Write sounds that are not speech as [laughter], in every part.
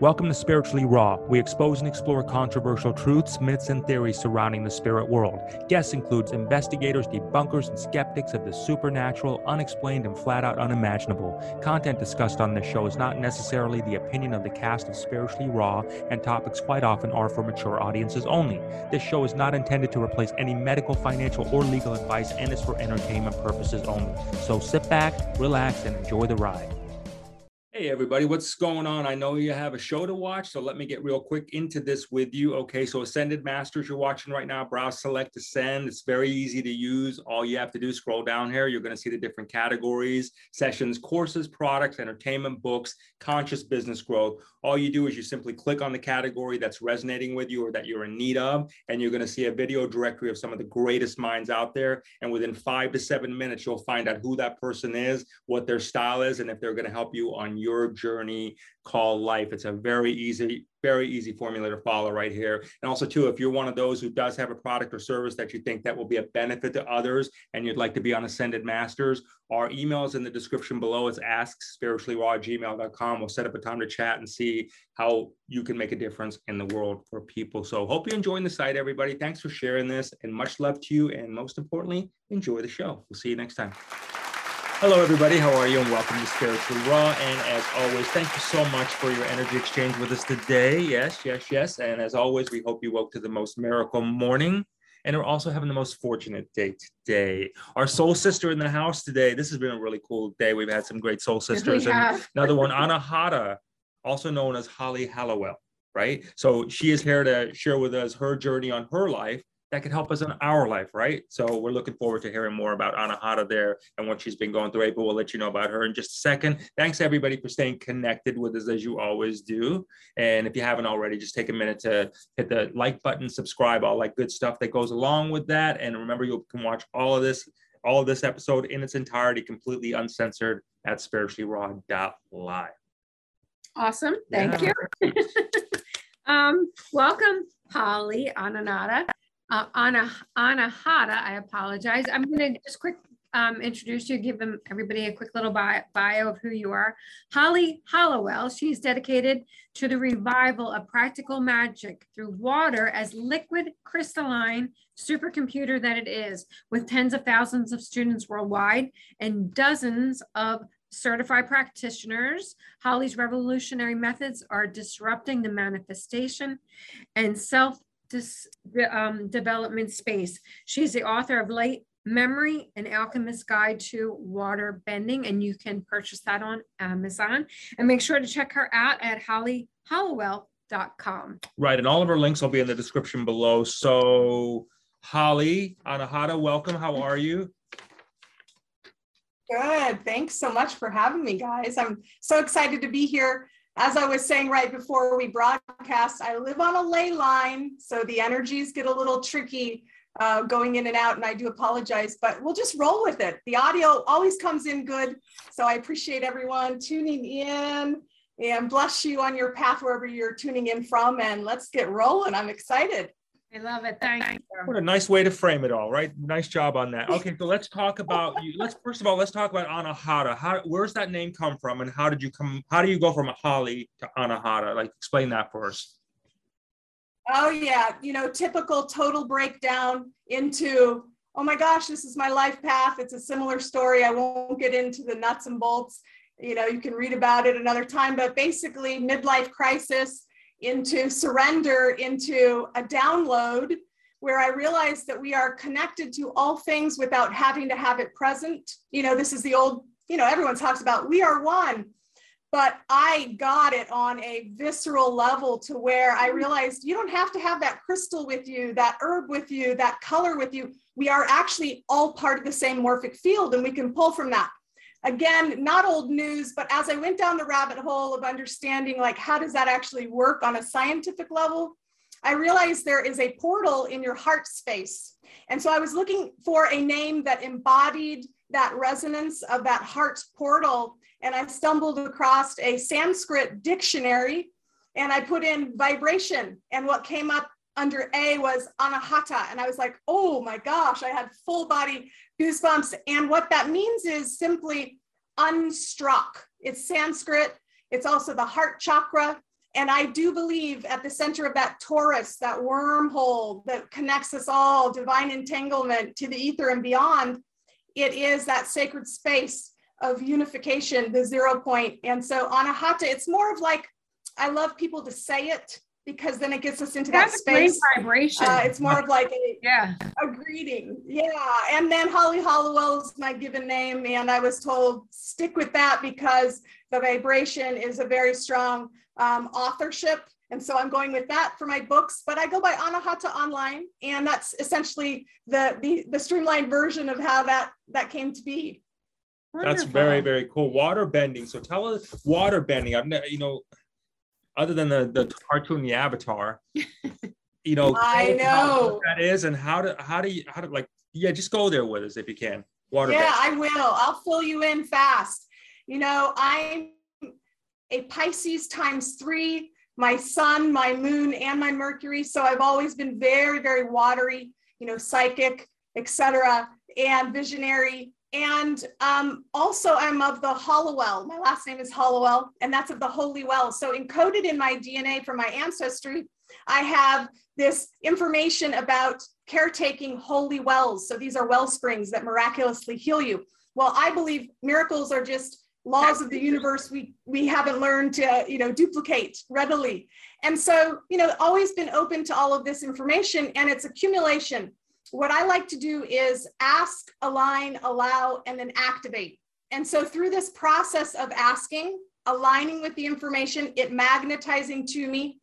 Welcome to Spiritually Raw. We expose and explore controversial truths, myths, and theories surrounding the spirit world. Guests includes investigators, debunkers, and skeptics of the supernatural, unexplained, and flat out unimaginable. Content discussed on this show is not necessarily the opinion of the cast of Spiritually Raw, and topics quite often are for mature audiences only. This show is not intended to replace any medical, financial, or legal advice and is for entertainment purposes only. So sit back, relax, and enjoy the ride. Hey, everybody, what's going on? I know you have a show to watch, so let me get real quick into this with you. Okay, so Ascended Masters, you're watching right now, browse, select, ascend. It's very easy to use. All you have to do is scroll down here. You're going to see the different categories, sessions, courses, products, entertainment, books, conscious business growth. All you do is you simply click on the category that's resonating with you or that you're in need of, and you're going to see a video directory of some of the greatest minds out there. And within five to seven minutes, you'll find out who that person is, what their style is, and if they're going to help you on your journey called life. It's a very easy, very easy formula to follow right here. And also too, if you're one of those who does have a product or service that you think that will be a benefit to others and you'd like to be on Ascended Masters, our email is in the description below. It's askspirituallyraw@gmail.com. We'll set up a time to chat and see how you can make a difference in the world for people. So hope you're enjoying the site, everybody. Thanks for sharing this and much love to you. And most importantly, enjoy the show. We'll see you next time. Hello, everybody. How are you? And welcome to Spiritually Raw. And as always, thank you so much for your energy exchange with us today. Yes, yes, yes. And as always, we hope you woke to the most miracle morning and we're also having the most fortunate day today. Our soul sister in the house today. This has been a really cool day. We've had some great soul sisters. and another one, Anahata, also known as Holly Hallowell, right? So she is here to share with us her journey on her life that could help us in our life, right? So we're looking forward to hearing more about Anahata there and what she's been going through. April will let you know about her in just a second. Thanks everybody for staying connected with us as you always do. And if you haven't already, just take a minute to hit the like button, subscribe, all that good stuff that goes along with that. And remember, you can watch all of this, all of this episode in its entirety, completely uncensored at spirituallyraw.live. Awesome. Thank yeah. you. [laughs] um, welcome, Holly Ananata uh, Anna Anahata. I apologize. I'm going to just quick um, introduce you, give them everybody a quick little bio, bio of who you are. Holly Hollowell, she's dedicated to the revival of practical magic through water as liquid crystalline supercomputer that it is, with tens of thousands of students worldwide and dozens of certified practitioners. Holly's revolutionary methods are disrupting the manifestation and self this um, development space. She's the author of Light Memory, an alchemist guide to water bending, and you can purchase that on Amazon. And make sure to check her out at hollyhallowell.com. Right, and all of her links will be in the description below. So, Holly Anahata, welcome. How are you? Good. Thanks so much for having me, guys. I'm so excited to be here as I was saying right before we broadcast, I live on a ley line, so the energies get a little tricky uh, going in and out, and I do apologize, but we'll just roll with it. The audio always comes in good, so I appreciate everyone tuning in and bless you on your path wherever you're tuning in from, and let's get rolling. I'm excited. I love it. Thank you. What a nice way to frame it all, right? Nice job on that. Okay, so let's talk about you. Let's first of all, let's talk about Anahata. How where's that name come from and how did you come how do you go from a Holly to Anahata? Like explain that for us. Oh yeah, you know, typical total breakdown into oh my gosh, this is my life path. It's a similar story. I won't get into the nuts and bolts. You know, you can read about it another time, but basically midlife crisis into surrender, into a download where I realized that we are connected to all things without having to have it present. You know, this is the old, you know, everyone talks about we are one, but I got it on a visceral level to where I realized you don't have to have that crystal with you, that herb with you, that color with you. We are actually all part of the same morphic field and we can pull from that again not old news but as i went down the rabbit hole of understanding like how does that actually work on a scientific level i realized there is a portal in your heart space and so i was looking for a name that embodied that resonance of that heart portal and i stumbled across a sanskrit dictionary and i put in vibration and what came up under A was anahata. And I was like, oh my gosh, I had full body goosebumps. And what that means is simply unstruck. It's Sanskrit. It's also the heart chakra. And I do believe at the center of that torus, that wormhole that connects us all, divine entanglement to the ether and beyond, it is that sacred space of unification, the zero point. And so anahata, it's more of like, I love people to say it because then it gets us into That's that space. vibration. Uh, it's more of like a, yeah. a greeting. Yeah. And then Holly Hollowell is my given name. And I was told stick with that because the vibration is a very strong um, authorship. And so I'm going with that for my books, but I go by Anahata Online, and that's essentially the, the, the streamlined version of how that, that came to be. Wonderful. That's very, very cool. Water bending. So tell us water bending. I've never, you know, other than the, the cartoon, the avatar, [laughs] you know, I know that is and how to, how do you, how to like, yeah, just go there with us if you can. Water yeah. I will. I'll fill you in fast. You know, I'm a Pisces times three, my sun, my moon, and my Mercury. So I've always been very, very watery, you know, psychic, etc., and visionary. And um, also, I'm of the Hollowell. My last name is Hollowell, and that's of the Holy Well. So, encoded in my DNA from my ancestry, I have this information about caretaking holy wells. So, these are well springs that miraculously heal you. Well, I believe miracles are just laws of the universe we we haven't learned to you know duplicate readily and so you know always been open to all of this information and its accumulation what i like to do is ask align allow and then activate. And so through this process of asking aligning with the information it magnetizing to me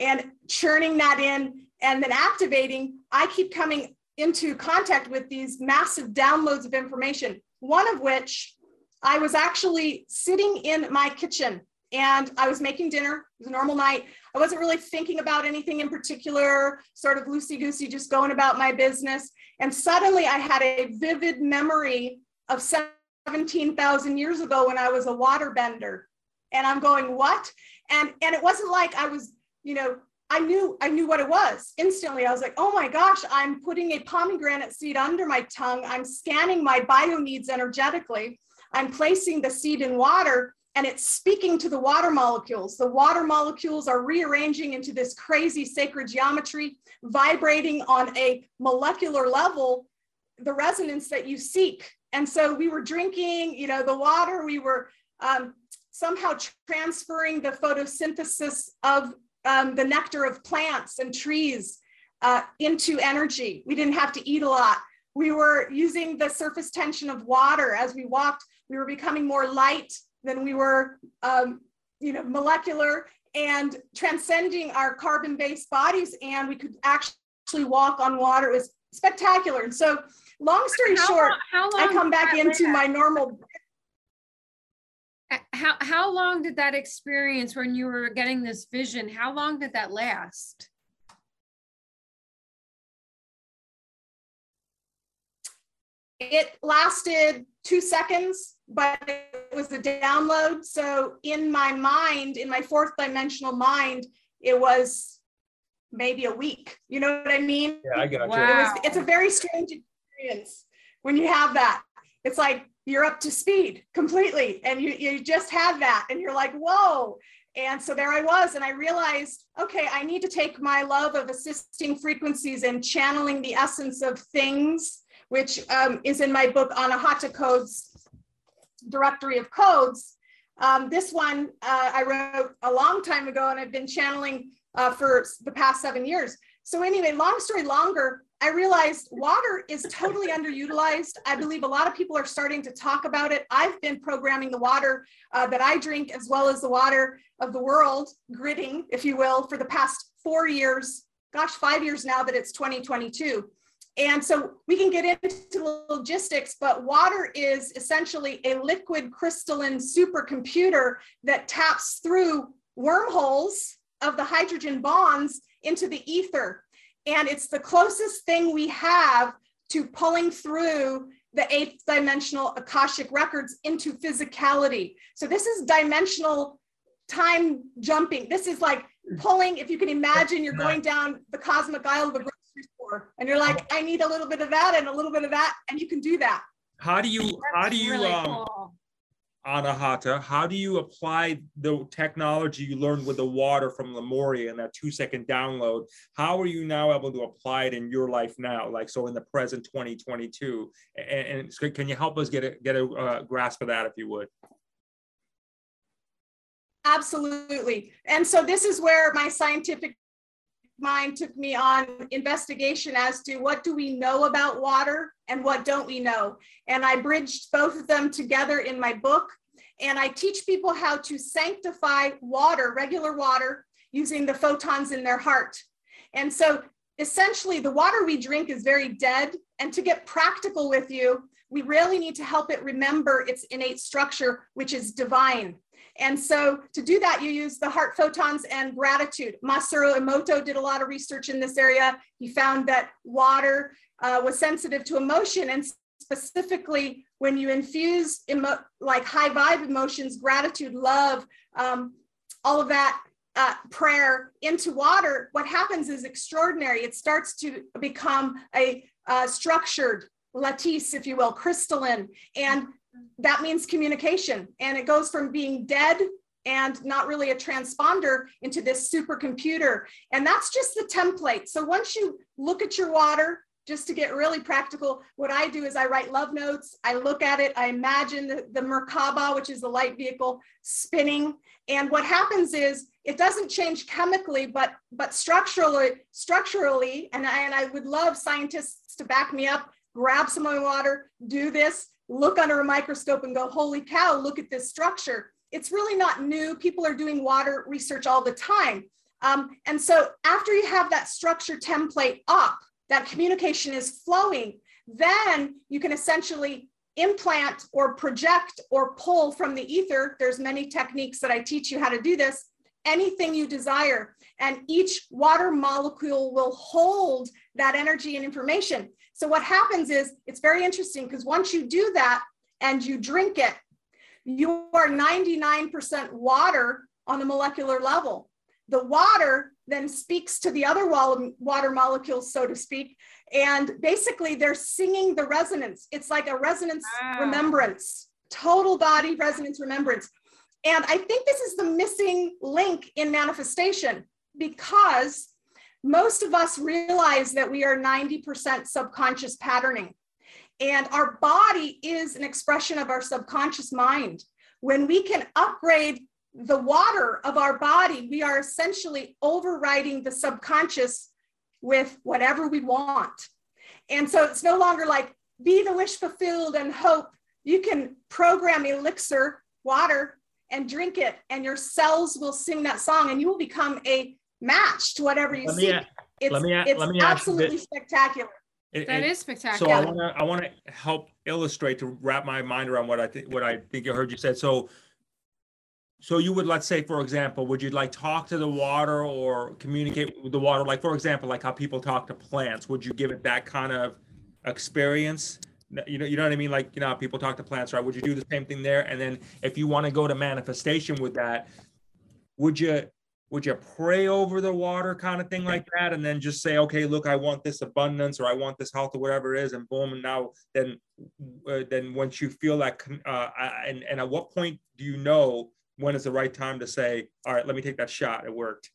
and churning that in and then activating i keep coming into contact with these massive downloads of information one of which I was actually sitting in my kitchen and I was making dinner. It was a normal night. I wasn't really thinking about anything in particular, sort of loosey goosey, just going about my business. And suddenly I had a vivid memory of 17,000 years ago when I was a waterbender. And I'm going, what? And, and it wasn't like I was, you know, I knew I knew what it was instantly. I was like, oh my gosh, I'm putting a pomegranate seed under my tongue. I'm scanning my bio needs energetically. I'm placing the seed in water and it's speaking to the water molecules. The water molecules are rearranging into this crazy sacred geometry, vibrating on a molecular level, the resonance that you seek. And so we were drinking, you know, the water, we were um, somehow transferring the photosynthesis of um, the nectar of plants and trees uh, into energy. We didn't have to eat a lot. We were using the surface tension of water as we walked we were becoming more light than we were, um, you know, molecular and transcending our carbon-based bodies, and we could actually walk on water. It was spectacular. And so, long story how short, long, long I come back into my normal. How how long did that experience when you were getting this vision? How long did that last? It lasted two seconds but it was a download. So in my mind, in my fourth dimensional mind, it was maybe a week. You know what I mean? Yeah, I got wow. you. It was, it's a very strange experience when you have that. It's like you're up to speed completely and you, you just have that and you're like, whoa. And so there I was, and I realized, okay, I need to take my love of assisting frequencies and channeling the essence of things, which um, is in my book, Anahata Codes, directory of codes. Um, this one uh, I wrote a long time ago and I've been channeling uh, for the past seven years. So anyway, long story longer, I realized water is totally [laughs] underutilized. I believe a lot of people are starting to talk about it. I've been programming the water uh, that I drink as well as the water of the world, gridding, if you will, for the past four years, gosh, five years now that it's 2022. And so we can get into logistics, but water is essentially a liquid crystalline supercomputer that taps through wormholes of the hydrogen bonds into the ether. And it's the closest thing we have to pulling through the eighth dimensional Akashic records into physicality. So this is dimensional time jumping. This is like pulling, if you can imagine, you're going down the cosmic aisle of a for. And you're like, I need a little bit of that and a little bit of that, and you can do that. How do you? That's how do you? Really um, cool. Anahata, how do you apply the technology you learned with the water from Lemuria and that two second download? How are you now able to apply it in your life now, like so in the present 2022? And, and can you help us get a, get a uh, grasp of that, if you would? Absolutely. And so this is where my scientific mind took me on investigation as to what do we know about water and what don't we know. And I bridged both of them together in my book. And I teach people how to sanctify water, regular water, using the photons in their heart. And so essentially, the water we drink is very dead. And to get practical with you, we really need to help it remember its innate structure, which is divine. And so to do that, you use the heart photons and gratitude. Masaru Emoto did a lot of research in this area. He found that water uh, was sensitive to emotion and specifically when you infuse emo- like high vibe emotions, gratitude, love, um, all of that uh, prayer into water, what happens is extraordinary. It starts to become a uh, structured lattice, if you will, crystalline. And that means communication. And it goes from being dead and not really a transponder into this supercomputer. And that's just the template. So once you look at your water, just to get really practical, what I do is I write love notes. I look at it. I imagine the, the Merkaba, which is the light vehicle, spinning. And what happens is it doesn't change chemically, but but structurally, structurally, and I, and I would love scientists to back me up. Grab some of my water, do this, look under a microscope and go, holy cow, look at this structure. It's really not new. People are doing water research all the time. Um, and so after you have that structure template up, that communication is flowing, then you can essentially implant or project or pull from the ether. There's many techniques that I teach you how to do this, anything you desire. And each water molecule will hold that energy and information. So what happens is it's very interesting because once you do that and you drink it, you are 99% water on the molecular level. The water then speaks to the other water molecules, so to speak, and basically they're singing the resonance. It's like a resonance wow. remembrance, total body resonance remembrance. And I think this is the missing link in manifestation because most of us realize that we are 90% subconscious patterning. And our body is an expression of our subconscious mind. When we can upgrade the water of our body, we are essentially overriding the subconscious with whatever we want. And so it's no longer like be the wish fulfilled and hope. You can program elixir water and drink it, and your cells will sing that song, and you will become a match to whatever you let see. it's let me, it's let me absolutely spectacular. It, that it, is spectacular. So I want to I want to help illustrate to wrap my mind around what I think what I think I heard you said. So so you would let's say for example, would you like talk to the water or communicate with the water? Like for example, like how people talk to plants. Would you give it that kind of experience? You know, you know what I mean? Like, you know, people talk to plants, right? Would you do the same thing there? And then if you want to go to manifestation with that, would you would you pray over the water kind of thing like that and then just say okay look i want this abundance or i want this health or whatever it is and boom and now then uh, then once you feel that uh, and, and at what point do you know when is the right time to say all right let me take that shot it worked.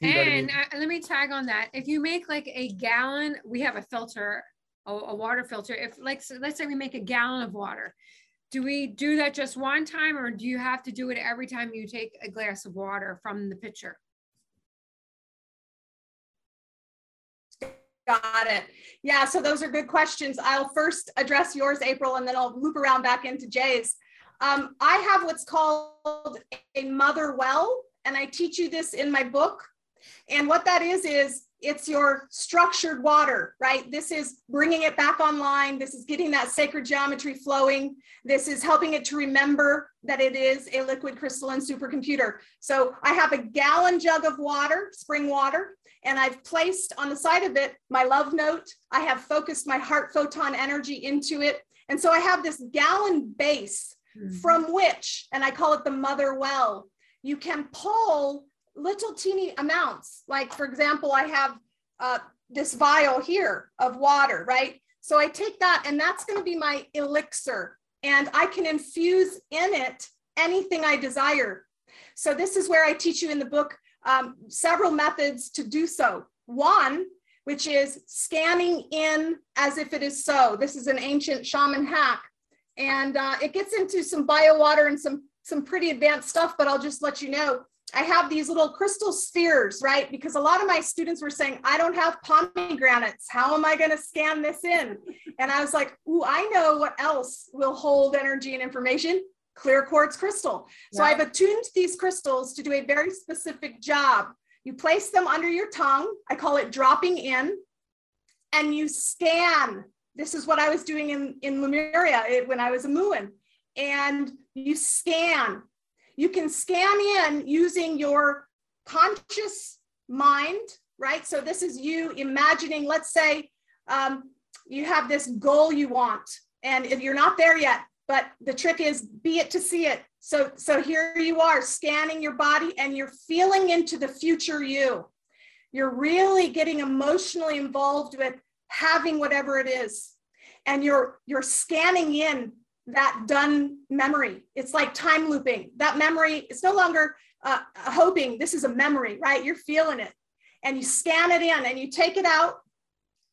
You and I mean? uh, let me tag on that. If you make like a gallon we have a filter a, a water filter. If like so let's say we make a gallon of water do we do that just one time or do you have to do it every time you take a glass of water from the pitcher? Got it. Yeah, so those are good questions. I'll first address yours, April, and then I'll loop around back into Jay's. Um, I have what's called a mother well, and I teach you this in my book. And what that is, is it's your structured water, right? This is bringing it back online. This is getting that sacred geometry flowing. This is helping it to remember that it is a liquid crystalline supercomputer. So I have a gallon jug of water, spring water, and I've placed on the side of it my love note. I have focused my heart photon energy into it. And so I have this gallon base mm-hmm. from which, and I call it the mother well, you can pull little teeny amounts. Like for example, I have uh, this vial here of water, right? So I take that and that's gonna be my elixir. and I can infuse in it anything I desire. So this is where I teach you in the book um, several methods to do so. One, which is scanning in as if it is so. This is an ancient shaman hack. And uh, it gets into some bio water and some, some pretty advanced stuff, but I'll just let you know I have these little crystal spheres, right? Because a lot of my students were saying, I don't have pomegranates. How am I going to scan this in? And I was like, Ooh, I know what else will hold energy and information clear quartz crystal. So I've attuned these crystals to do a very specific job. You place them under your tongue. I call it dropping in. And you scan. This is what I was doing in, in Lemuria it, when I was a Muin. And you scan you can scan in using your conscious mind, right? So this is you imagining, let's say um, you have this goal you want, and if you're not there yet, but the trick is be it to see it. So, so here you are scanning your body and you're feeling into the future you. You're really getting emotionally involved with having whatever it is. And you're you're scanning in that done memory. It's like time looping. That memory, it's no longer uh, hoping this is a memory, right? You're feeling it and you scan it in and you take it out.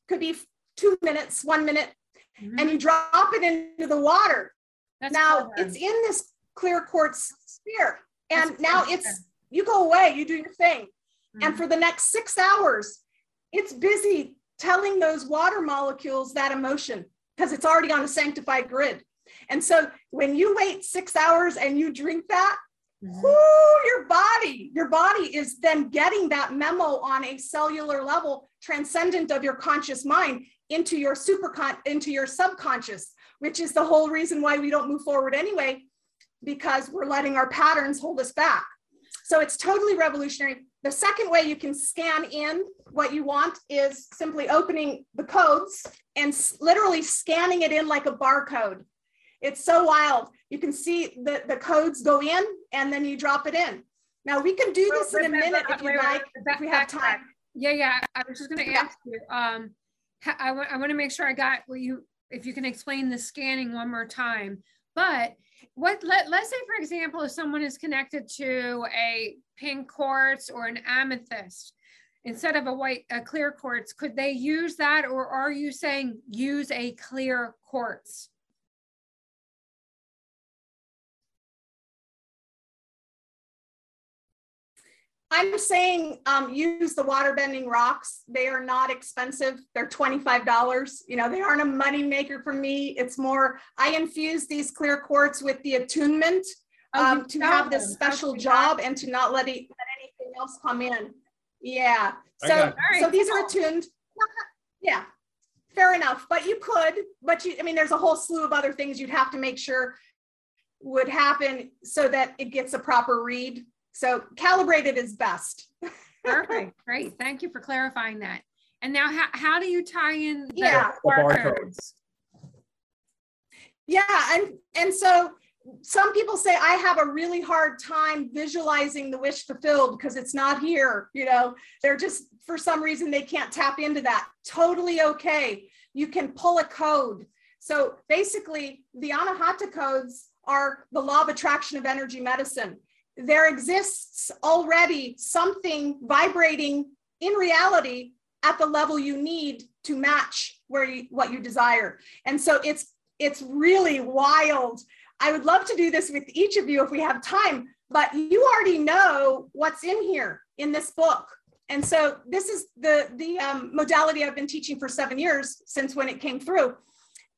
Could be two minutes, one minute, mm-hmm. and you drop it into the water. That's now it's in this clear quartz sphere. And That's now it's, you go away, you do your thing. Mm-hmm. And for the next six hours, it's busy telling those water molecules that emotion because it's already on a sanctified grid. And so when you wait six hours and you drink that, mm-hmm. whoo, your body, your body is then getting that memo on a cellular level, transcendent of your conscious mind into your super con- into your subconscious, which is the whole reason why we don't move forward anyway, because we're letting our patterns hold us back. So it's totally revolutionary. The second way you can scan in what you want is simply opening the codes and literally scanning it in like a barcode. It's so wild. You can see the, the codes go in and then you drop it in. Now we can do this in a minute if you like, if we have time. Yeah, yeah. I was just going to yeah. ask you. Um, I want I want to make sure I got what you. If you can explain the scanning one more time. But what let let's say for example, if someone is connected to a pink quartz or an amethyst instead of a white a clear quartz, could they use that, or are you saying use a clear quartz? I'm saying um, use the water bending rocks. They are not expensive. They're $25. You know, they aren't a money maker for me. It's more, I infuse these clear quartz with the attunement oh, um, to have this special job and to not let, it, let anything else come in. Yeah. So, so these are attuned. Yeah, fair enough. But you could, but you, I mean, there's a whole slew of other things you'd have to make sure would happen so that it gets a proper read so calibrated is best. [laughs] Perfect. Great. Thank you for clarifying that. And now how, how do you tie in the yeah. barcodes? Yeah, and and so some people say I have a really hard time visualizing the wish fulfilled because it's not here. You know, they're just for some reason they can't tap into that. Totally okay. You can pull a code. So basically, the Anahata codes are the law of attraction of energy medicine there exists already something vibrating in reality at the level you need to match where you, what you desire. And so it's it's really wild. I would love to do this with each of you if we have time, but you already know what's in here in this book. And so this is the the um, modality I've been teaching for seven years since when it came through.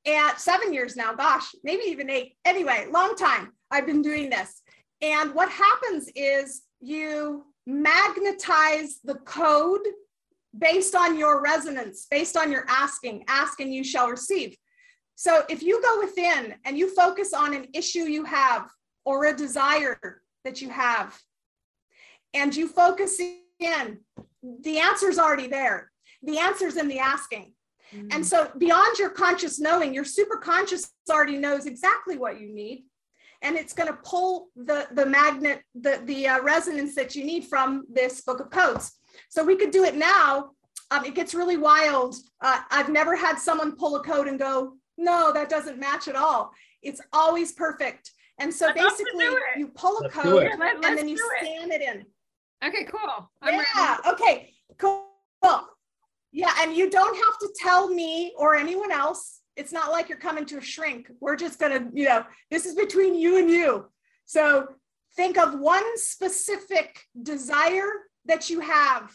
And seven years now, gosh, maybe even eight. Anyway, long time I've been doing this. And what happens is you magnetize the code based on your resonance, based on your asking. Ask and you shall receive. So if you go within and you focus on an issue you have or a desire that you have, and you focus in, the answer's already there. The answer's in the asking. Mm-hmm. And so beyond your conscious knowing, your super conscious already knows exactly what you need and it's going to pull the, the magnet, the, the uh, resonance that you need from this book of codes. So we could do it now. Um, it gets really wild. Uh, I've never had someone pull a code and go, no, that doesn't match at all. It's always perfect. And so I'd basically, you pull a Let's code it. Let, and let's then you do it. scan it in. Okay, cool. I'm ready. Yeah. Okay. Cool. Cool. Yeah. And you don't have to tell me or anyone else. It's not like you're coming to a shrink. We're just going to, you know, this is between you and you. So think of one specific desire that you have,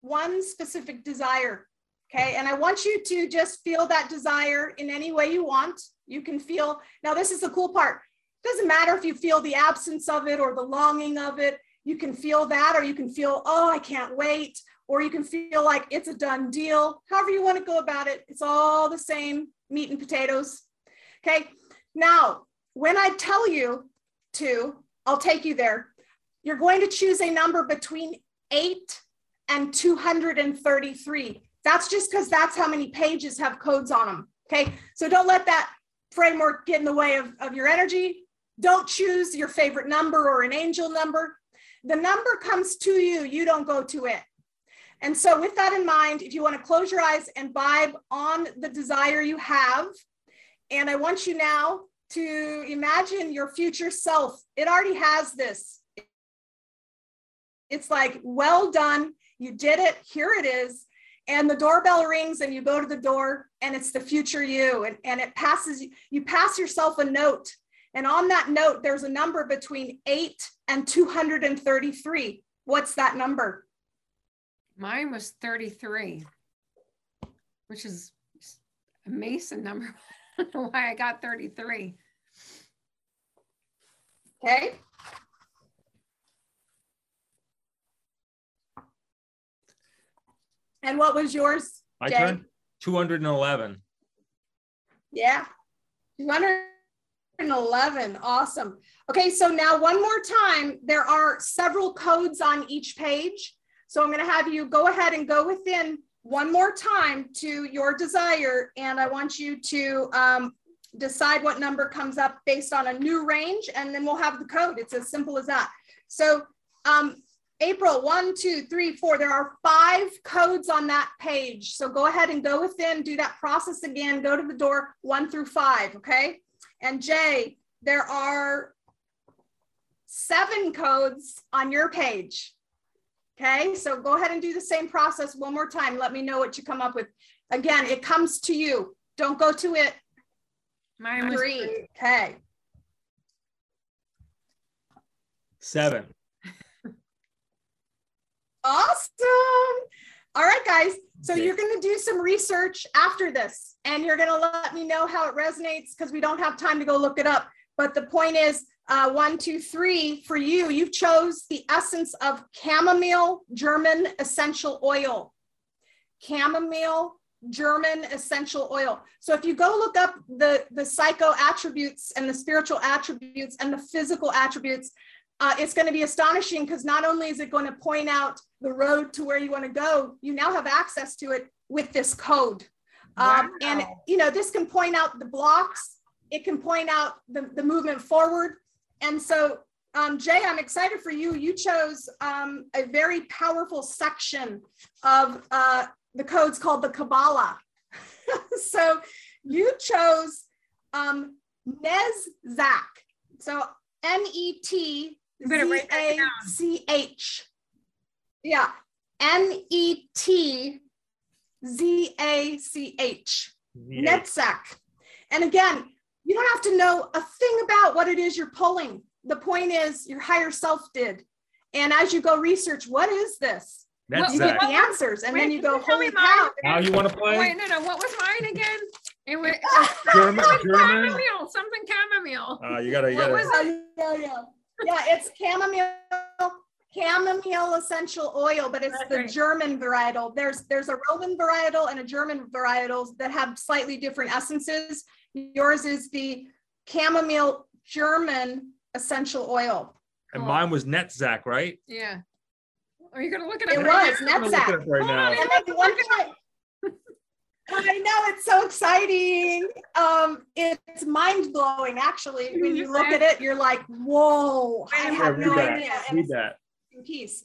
one specific desire. Okay. And I want you to just feel that desire in any way you want. You can feel, now, this is the cool part. Doesn't matter if you feel the absence of it or the longing of it. You can feel that, or you can feel, oh, I can't wait, or you can feel like it's a done deal. However, you want to go about it, it's all the same meat and potatoes. Okay. Now, when I tell you to, I'll take you there. You're going to choose a number between eight and 233. That's just because that's how many pages have codes on them. Okay. So don't let that framework get in the way of, of your energy. Don't choose your favorite number or an angel number. The number comes to you, you don't go to it. And so, with that in mind, if you want to close your eyes and vibe on the desire you have, and I want you now to imagine your future self. It already has this. It's like, well done. You did it. Here it is. And the doorbell rings and you go to the door and it's the future you. And, and it passes, you pass yourself a note. And on that note, there's a number between eight and 233. What's that number? Mine was 33, which is a Mason number. I don't know why I got 33. Okay. And what was yours? My Jay? turn. 211. Yeah. 211. Awesome. Okay, so now one more time, there are several codes on each page. So I'm going to have you go ahead and go within one more time to your desire. And I want you to um, decide what number comes up based on a new range, and then we'll have the code. It's as simple as that. So um, April, one, two, three, four. There are five codes on that page. So go ahead and go within, do that process again, go to the door one through five, okay? And Jay, there are seven codes on your page. Okay, so go ahead and do the same process one more time. Let me know what you come up with. Again, it comes to you. Don't go to it. Mine was Three. Okay. Seven. [laughs] Awesome. All right, guys. So Okay. you're going to do some research after this and you're going to let me know how it resonates because we don't have time to go look it up. But the point is uh, one, two, three for you, you chose the essence of chamomile German essential oil. Chamomile German essential oil. So if you go look up the, the psycho attributes and the spiritual attributes and the physical attributes, uh, it's going to be astonishing because not only is it going to point out the road to where you want to go, you now have access to it with this code. Um, and, you know, this can point out the blocks, it can point out the, the movement forward. And so, um, Jay, I'm excited for you. You chose um, a very powerful section of uh, the codes called the Kabbalah. [laughs] so you chose um, Netzach. So N E T You better Z write that A C H. Yeah. N E T Z A C H. Yeah. Netzach. And again, you don't have to know a thing about what it is you're pulling. The point is, your higher self did. And as you go research, what is this? That's You that. get the answers, and then you go, you tell me holy cow. Now you want to play? Wait, no, no. What was mine again? It was [laughs] German, [laughs] German. chamomile, something chamomile. Uh, you gotta, you What gotta. was Yeah, yeah, yeah. Yeah, it's chamomile, chamomile essential oil, but it's That's the right. German varietal. There's there's a Roman varietal and a German varietals that have slightly different essences. Yours is the chamomile German essential oil. And mine was Netzach, right? Yeah. Are you gonna look at it up? It right was now? I'm gonna it Netzach. right now. on, And then one time, I know it's so exciting. Um, it's mind blowing actually. When you look at it, you're like, whoa, I Yeah, have read no that. idea. And Read it's that. in peace.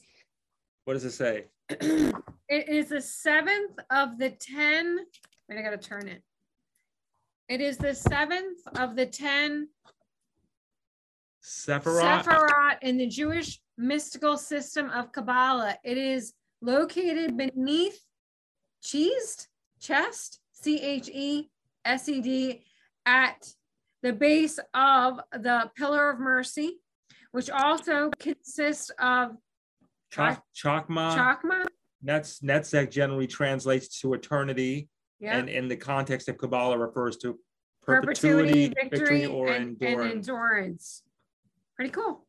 What does it say? [clears throat] It is the seventh of the ten. Wait, I gotta turn it. It is the seventh of the 10 Sephiroth. Sephiroth in the Jewish mystical system of Kabbalah. It is located beneath cheesed chest, C H E S E D, at the base of the Pillar of Mercy, which also consists of Chak- Chakma. chakma. That's Netzach generally translates to eternity, Yeah. and in the context of Kabbalah refers to perpetuity, perpetuity, victory, or and, and endurance. endurance. Pretty cool.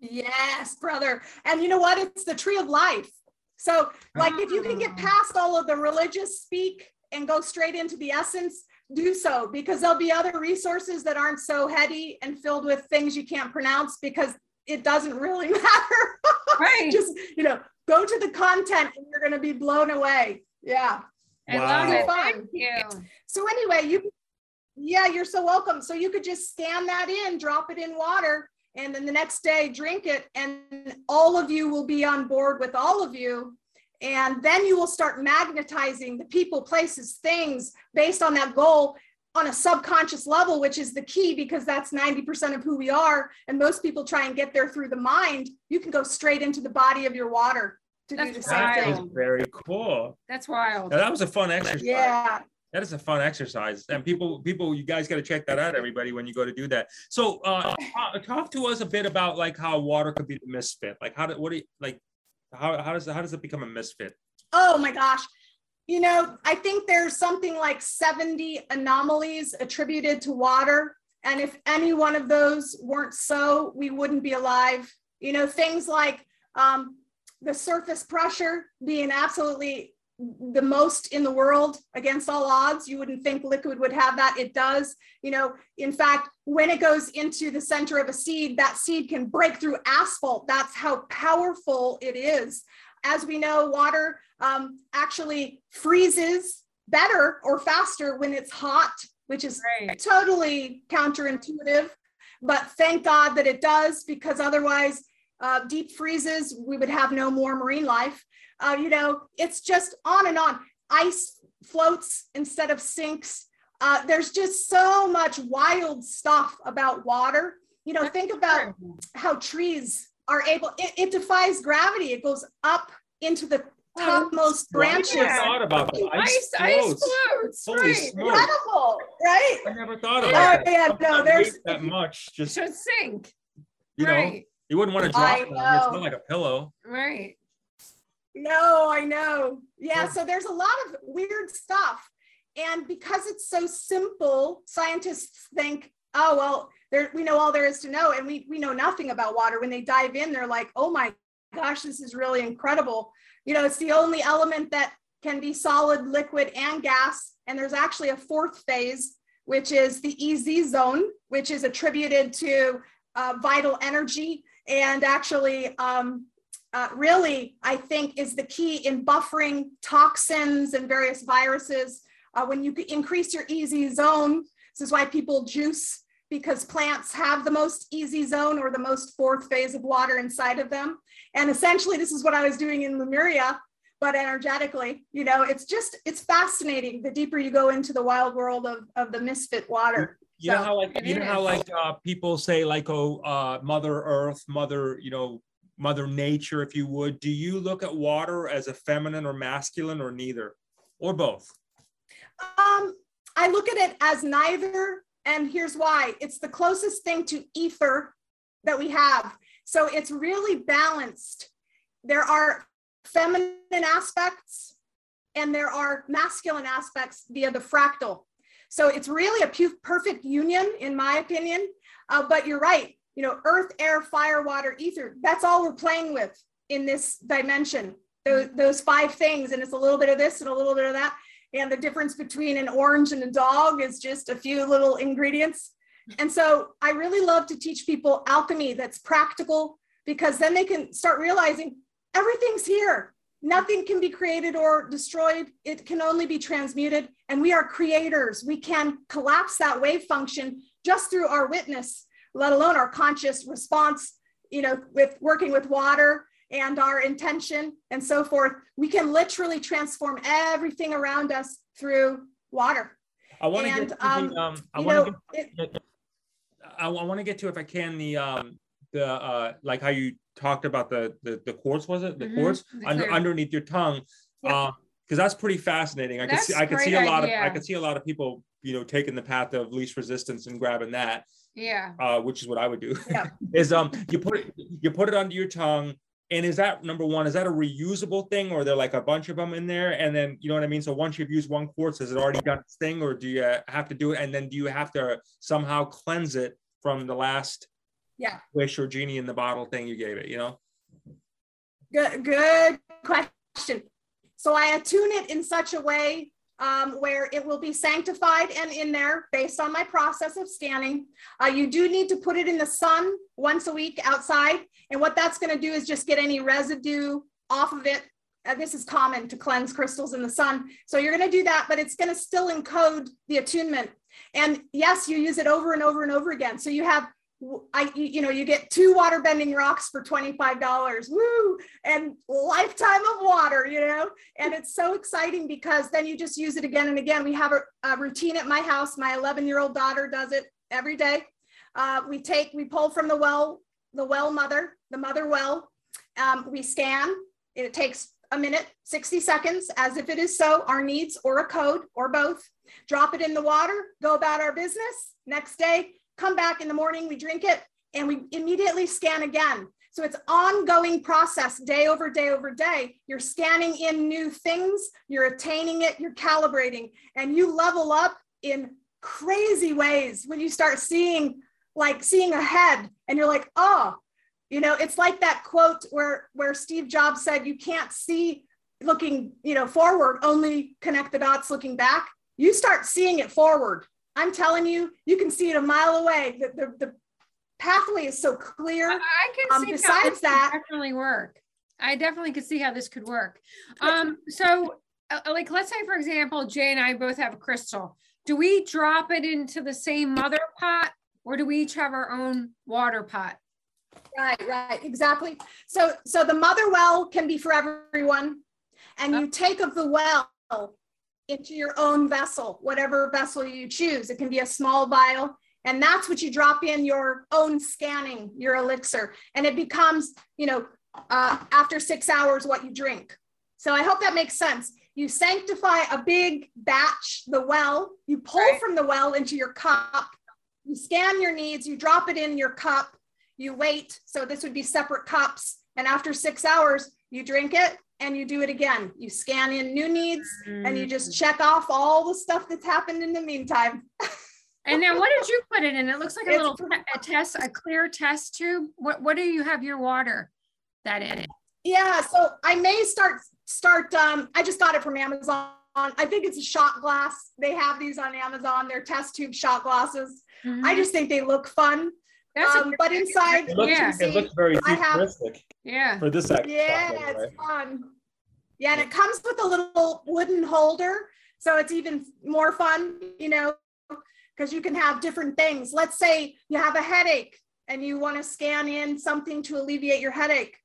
Yes, brother. And you know what? It's the tree of life. So, like, if you can get ah. past all of the religious speak and go straight into the essence, do so because there'll be other resources that aren't so heady and filled with things you can't pronounce because it doesn't really [laughs] matter. Right. Just, you know, go to the content and you're going to be blown away. Yeah. I Wow. love it. Fun. Thank you. So, anyway, you, yeah, you're so welcome. So, you could just scan that in, drop it in water, and then the next day drink it, and all of you will be on board with all of you. And then you will start magnetizing the people, places, things based on that goal on a subconscious level, which is the key because that's 90% of who we are. And most people try and get there through the mind. You can go straight into the body of your water to do That's the same That is thing. very cool. That's wild. Now, that was a fun exercise. Yeah. That is a fun exercise, and people, people, you guys got to check that out, everybody, when you go to do that. So, uh, uh, talk to us a bit about like how water could be a misfit. Like, how do what do you like? How how does how does it become a misfit? Oh my gosh. You know, I think there's something like 70 anomalies attributed to water. And if any one of those weren't so, we wouldn't be alive. You know, things like um, the surface pressure being absolutely the most in the world against all odds. You wouldn't think liquid would have that. It does. You know, in fact, when it goes into the center of a seed, that seed can break through asphalt. That's how powerful it is as we know, water um, actually freezes better or faster when it's hot, which is Right. totally counterintuitive. But thank God that it does, because otherwise, uh, deep freezes, we would have no more marine life. Uh, you know, it's just on and on. Ice floats instead of sinks. Uh, there's just so much wild stuff about water. You know, think about how trees are able it, it defies gravity it goes up into the topmost branches. I never thought about that. Ice, Ice ice floats. floats. Holy right. incredible right I never thought oh about that. yeah no there's weighs that much. Just Should sink. you know, right. You wouldn't want to drop it. It's not like a pillow. Right. no i know yeah Yeah. so there's a lot of weird stuff and because it's so simple scientists think oh well there we know all there is to know and we we know nothing about water when they dive in they're like oh my gosh this is really incredible you know it's the only element that can be solid liquid and gas and there's actually a fourth phase which is the ez zone which is attributed to uh, vital energy and actually um, uh, really i think is the key in buffering toxins and various viruses uh, when you increase your EZ zone this is why people juice because plants have the most EZ zone or the most fourth phase of water inside of them. And essentially, this is what I was doing in Lemuria, but energetically. You know, it's just, it's fascinating the deeper you go into the wild world of, of the misfit water. You know how like you know how is. like uh, people say like oh uh, Mother Earth, Mother you know Mother Nature, if you would. Do you look at water as a feminine or masculine or neither, or both? Um, I look at it as neither, and here's why it's the closest thing to ether that we have. So it's really balanced. There are feminine aspects and there are masculine aspects via the fractal. So it's really a perfect union, in my opinion. Uh, but you're right. You know, earth, air, fire, water, ether, that's all we're playing with in this dimension. Those, those five things. And it's a little bit of this and a little bit of that. And the difference between an orange and a dog is just a few little ingredients. And so I really love to teach people alchemy that's practical because then they can start realizing everything's here. Nothing can be created or destroyed. It can only be transmuted. And we are creators. We can collapse that wave function just through our witness, let alone our conscious response, you know, with working with water and our intention and so forth. We can literally transform everything around us through water. I want to get to um, the, um, I you want to get, I, want to get to if I can the um the uh like how you talked about the the the quartz was it the Mhm, quartz under underneath your tongue Yeah. uh because that's pretty fascinating I That's see i can see a lot of I idea. can see a lot of people you know taking the path of least resistance and grabbing that Yeah. uh which is what I would do Yeah. [laughs] is um you put it you put it under your tongue and is that number one is that a reusable thing or are there like a bunch of them in there and then you know what i mean so once you've used one quartz has it already done its thing or do you have to do it and then do you have to somehow cleanse it from the last Yeah. wish or genie in the bottle thing you gave it you know Good, good question. So I attune it in such a way um, where it will be sanctified and in there based on my process of scanning. Uh, you do need to put it in the sun once a week outside. And what that's going to do is just get any residue off of it. Uh, this is common to cleanse crystals in the sun. So you're going to do that, but it's going to still encode the attunement. And yes, you use it over and over and over again. So you have I, you know, you get two water bending rocks for $25, woo, and lifetime of water, you know, and it's so exciting because then you just use it again and again. We have a, a routine at my house. My 11 year old daughter does it every day. Uh, we take, we pull from the well, the well mother, the mother well. Um, we scan. It takes a minute, 60 seconds, as if it is so, our needs or a code or both. Drop it in the water, go about our business. Next day, come back in the morning, we drink it, and we immediately scan again. So it's ongoing process day over day over day. You're scanning in new things, you're attaining it, you're calibrating, and you level up in crazy ways when you start seeing like seeing ahead and you're like, oh, you know, it's like that quote where where Steve Jobs said you can't see looking, you know, forward, only connect the dots looking back. You start seeing it forward I'm telling you, you can see it a mile away. The, the, the pathway is so clear. I can Um, see how besides that- definitely work. I definitely could see how this could work. [laughs] Um, so uh, like, let's say for example, Jay and I both have a crystal. Do we drop it into the same mother pot or do we each have our own water pot? Right, right, exactly. So, so the mother well can be for everyone, and you take of the well into your own vessel, whatever vessel you choose. It can be a small vial, and that's what you drop in your own scanning, your elixir, and it becomes, you know, uh, after six hours, what you drink. So I hope that makes sense. You sanctify a big batch, the well, you pull Right. from the well into your cup, you scan your needs, you drop it in your cup, you wait. So this would be separate cups. And after six hours, you drink it and you do it again. You scan in new needs and you just check off all the stuff that's happened in the meantime. [laughs] And then what did you put it in? It looks like a It's little pretty a test, a clear test tube. What what do you have your water that in it? Yeah, so I may start start um I just got it from Amazon. I think it's a shot glass. They have these on Amazon. They're test tube shot glasses. I Mhm. just think they look fun. That's Um, but inside it looks, Yeah. it looks very I have- futuristic yeah. for this act- Yeah, stuff, anyway. it's fun. Yeah, and it comes with a little wooden holder. So it's even more fun, you know, because you can have different things. Let's say you have a headache and you want to scan in something to alleviate your headache.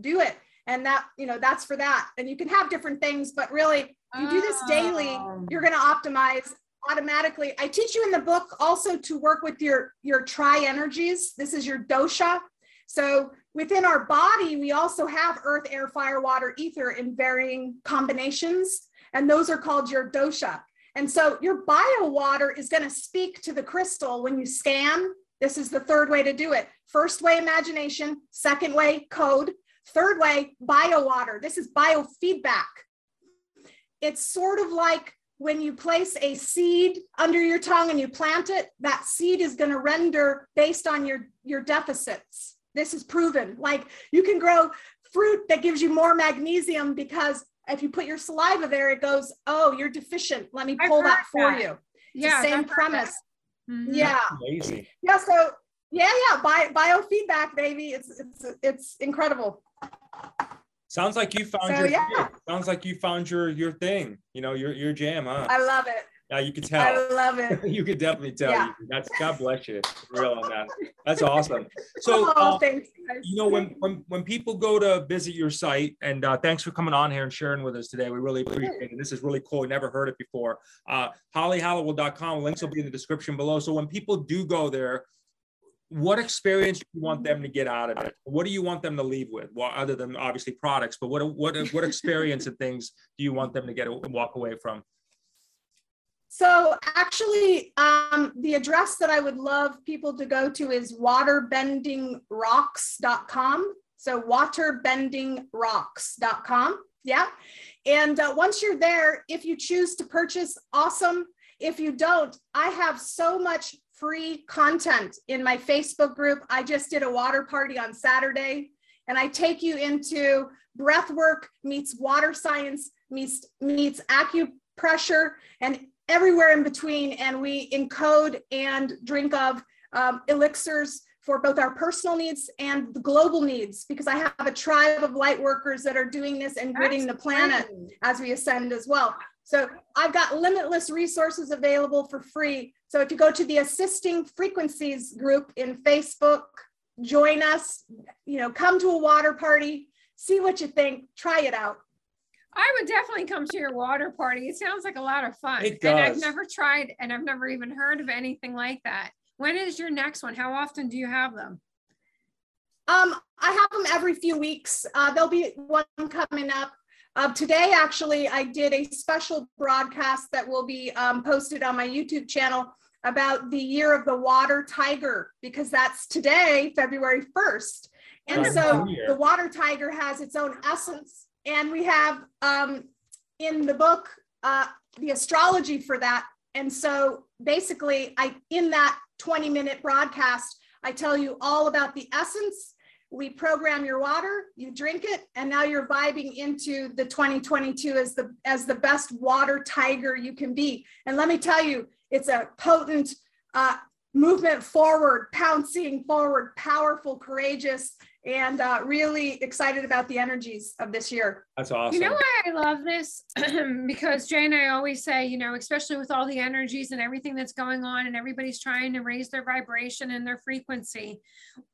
Do it. And that, you know, that's for that. And you can have different things, but really, if you do this daily, Oh. you're going to optimize automatically. I teach you in the book also to work with your your tri energies. This is your dosha. So within our body, we also have earth, air, fire, water, ether in varying combinations, and those are called your dosha. And so your bio water is going to speak to the crystal when you scan. This is the third way to do it. First way, imagination. Second way, code. Third way, bio water. This is biofeedback. It's sort of like when you place a seed under your tongue and you plant it, that seed is going to render based on your, your deficits. This is proven. Like you can grow fruit that gives you more magnesium because if you put your saliva there, it goes, oh, you're deficient. Let me pull that for that. you. It's Yeah. the same I've heard that. premise. Mhm. Yeah. Amazing. Yeah. So yeah, yeah. Bio, biofeedback, baby. It's it's it's incredible. Sounds like you found So, your yeah. sounds like you found your your thing. You know, your your jam, huh? I love it. Yeah, you can tell. I love it. [laughs] you can definitely tell. Yeah. That's God bless you. Real on that. That's awesome. [laughs] So oh, uh, thanks. guys. you know when when when people go to visit your site and uh, thanks for coming on here and sharing with us today we really appreciate it this is really cool we never heard it before uh links will be in the description below so when people do go there what experience do you want them to get out of it what do you want them to leave with well other than obviously products but what what what [laughs] experience and things do you want them to get and walk away from So actually, um, the address that I would love people to go to is waterbendingrocks.com. So waterbendingrocks.com. Yeah. And uh, once you're there, if you choose to purchase, awesome. If you don't, I have so much free content in my Facebook group. I just did a water party on Saturday, and I take you into breath work meets water science meets meets acupressure and everywhere in between. And we encode and drink of um, elixirs for both our personal needs and the global needs, because I have a tribe of light workers that are doing this and gridding the planet as we ascend as well. So I've got limitless resources available for free. So if you go to the Assisting Frequencies group in Facebook, join us, you know, come to a water party, see what you think, try it out. I would definitely come to your water party. It sounds like a lot of fun. It And I've never tried and I've never even heard of anything like that. When is your next one? How often do you have them? Um, I have them every few weeks. Uh, there'll be one coming up. Uh, today, actually, I did a special broadcast that will be um, posted on my YouTube channel about the year of the water tiger, because that's today, February 1st. And Right. so the water tiger has its own essence. And we have um, in the book uh, the astrology for that. And so basically, I in that 20 minute broadcast, I tell you all about the essence. We program your water, you drink it, and now you're vibing into the 2022 as the as the best water tiger you can be. And let me tell you, it's a potent uh, movement forward, pouncing forward, powerful, courageous, and uh, really excited about the energies of this year. that's awesome You know why I love this? [clears throat] because Jay and I always say, you know, especially with all the energies and everything that's going on, and everybody's trying to raise their vibration and their frequency,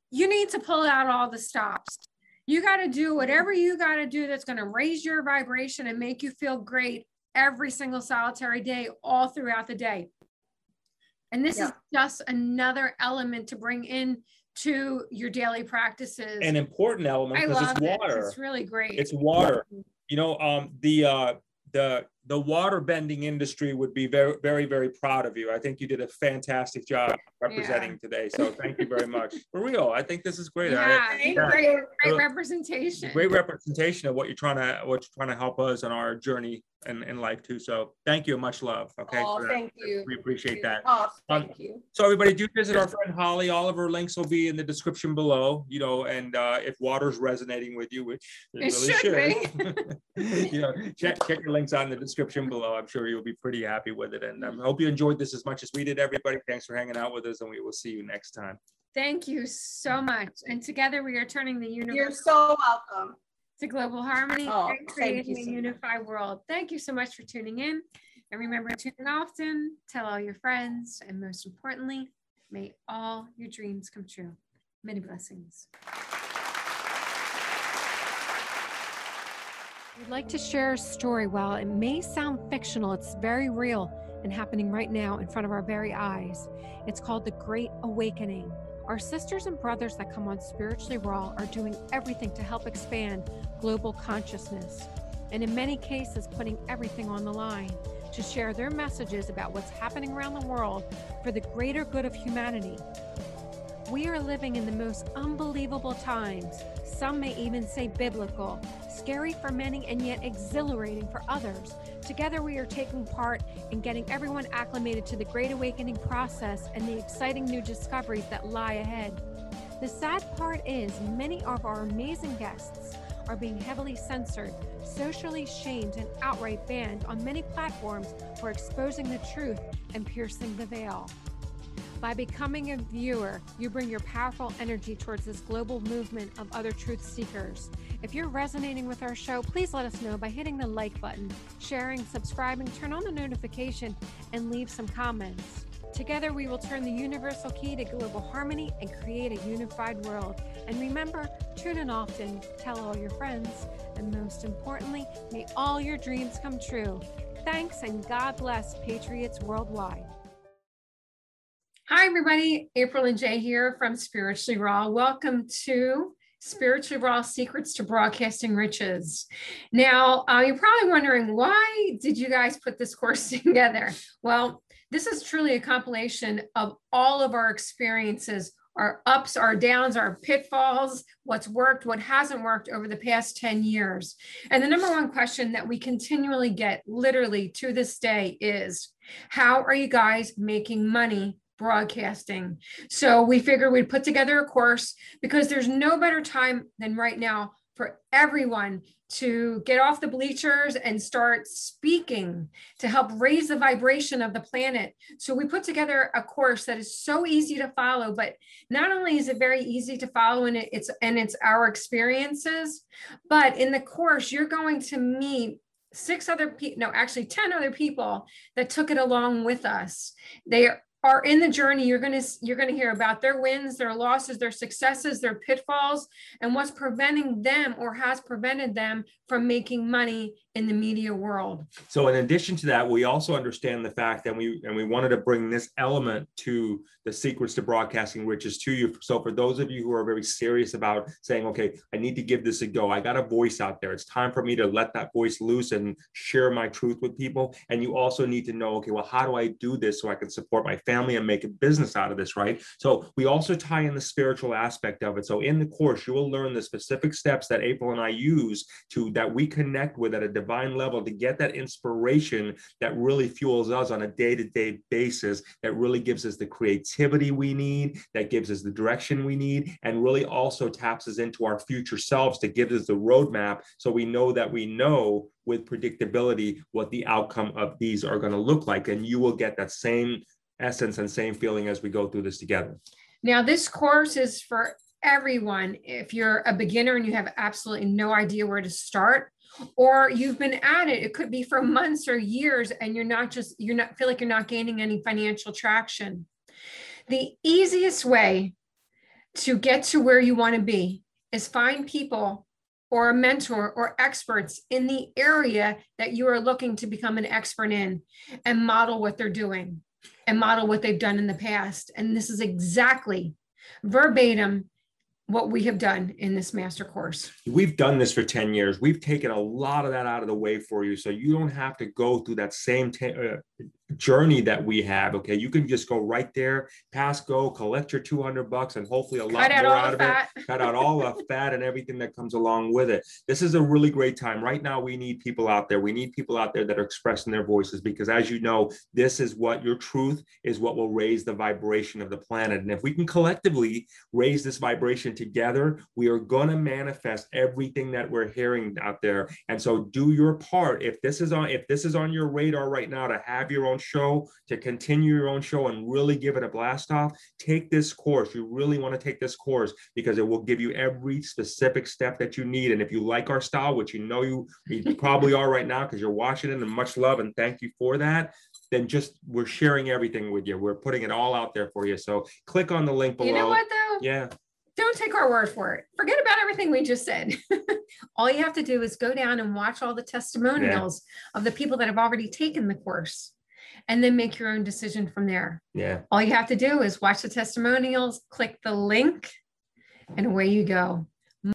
you need to pull out all the stops. You got to do whatever you got to do that's going to raise your vibration and make you feel great every single solitary day, all throughout the day. And this is just another element to bring in to your daily practices. an important element I because love it's it. water It's really great. it's water you know um the uh the the water bending industry would be very very very proud of you i think you did a fantastic job representing today so thank you very much [laughs] for real i think this is great Yeah, Thank yeah. great, great representation. great representation of what you're trying to what you're trying to help us on our journey in, in life too so thank you much love okay Oh, that. thank you. we appreciate that Oh, Um, thank you. so everybody do visit our friend Holly. All of her links will be in the description below, you know, and uh, if water's resonating with you, which it, It really should, [laughs] you know, check, check your links out in the description below. I'm sure you'll be pretty happy with it. And I um, hope you enjoyed this as much as we did, everybody. Thanks for hanging out with us and we will see you next time. Thank you so much. And together we are turning the universe. You're so welcome. to global harmony Oh, and creating a so much. unified world. Thank you so much for tuning in. And remember, tune in often, tell all your friends, and most importantly, may all your dreams come true. Many blessings. We'd like to share a story. While it may sound fictional, it's very real and happening right now in front of our very eyes. It's called The Great Awakening. Our sisters and brothers that come on Spiritually Raw are doing everything to help expand global consciousness, and in many cases, putting everything on the line to share their messages about what's happening around the world for the greater good of humanity. We are living in the most unbelievable times. Some may even say biblical, scary for many and yet exhilarating for others. Together, we are taking part in getting everyone acclimated to the Great Awakening process and the exciting new discoveries that lie ahead. The sad part is, many of our amazing guests are being heavily censored, socially shamed, and outright banned on many platforms for exposing the truth and piercing the veil. By becoming a viewer, you bring your powerful energy towards this global movement of other truth seekers. If you're resonating with our show, please let us know by hitting the like button, sharing, subscribing, turn on the notification, and leave some comments. Together, we will turn the universal key to global harmony and create a unified world. And remember, tune in often, tell all your friends, and most importantly, may all your dreams come true. Thanks and God bless Patriots worldwide. Hi, everybody. April and Jay here from Spiritually Raw. Welcome to Spiritually Raw Secrets to Broadcasting Riches. Now, uh, you're probably wondering why did you guys put this course [laughs] together? Well, this is truly a compilation of all of our experiences, our ups, our downs, our pitfalls, what's worked, what hasn't worked over the past 10 years. And the number one question that we continually get, literally to this day, is how are you guys making money broadcasting. So we figured we'd put together a course because there's no better time than right now for everyone to get off the bleachers and start speaking to help raise the vibration of the planet. So we put together a course that is so easy to follow, but not only is it very easy to follow and it's and it's our experiences, but in the course you're going to meet six other people no actually 10 other people that took it along with us they are in the journey you're going to you're going to hear about their wins their losses their successes their pitfalls and what's preventing them or has prevented them from making money in the media world. So in addition to that we also understand the fact that we and we wanted to bring this element to the secrets to broadcasting riches to you so for those of you who are very serious about saying okay i need to give this a go i got a voice out there it's time for me to let that voice loose and share my truth with people and you also need to know okay well how do i do this so i can support my family and make a business out of this, right? So we also tie in the spiritual aspect of it. So in the course, you will learn the specific steps that April and I use to that we connect with at a divine level to get that inspiration that really fuels us on a day-to-day basis, that really gives us the creativity we need, that gives us the direction we need, and really also taps us into our future selves to give us the roadmap so we know that we know with predictability what the outcome of these are going to look like. And you will get that same essence and same feeling as we go through this together. Now, this course is for everyone. If you're a beginner and you have absolutely no idea where to start, or you've been at it, it could be for months or years, and you're not just, you're not feel like you're not gaining any financial traction. The easiest way to get to where you want to be is find people or a mentor or experts in the area that you are looking to become an expert in and model what they're doing and model what they've done in the past. And this is exactly verbatim what we have done in this master course. We've done this for 10 years. We've taken a lot of that out of the way for you. So you don't have to go through that same uh, journey that we have. Okay, you can just go right there, pass go, collect your 200 bucks, and hopefully a lot more out of fat. it. Cut out all the [laughs] fat and everything that comes along with it. This is a really great time. Right now, we need people out there. We need people out there that are expressing their voices because, as you know, this is what your truth is what will raise the vibration of the planet. And if we can collectively raise this vibration together, we are going to manifest everything that we're hearing out there. And so, do your part. If this is on, if this is on your radar right now to have your own show, to continue your own show and really give it a blast off, take this course. You really want to take this course because it will give you every specific step that you need. And if you like our style, which you know you, you [laughs] probably are right now because you're watching it and much love and thank you for that, then just we're sharing everything with you. We're putting it all out there for you. So click on the link below. You know what though? Yeah don't take our word for it. Forget about everything we just said. [laughs] all you have to do is go down and watch all the testimonials yeah. of the people that have already taken the course and then make your own decision from there. Yeah. All you have to do is watch the testimonials, click the link, and away you go.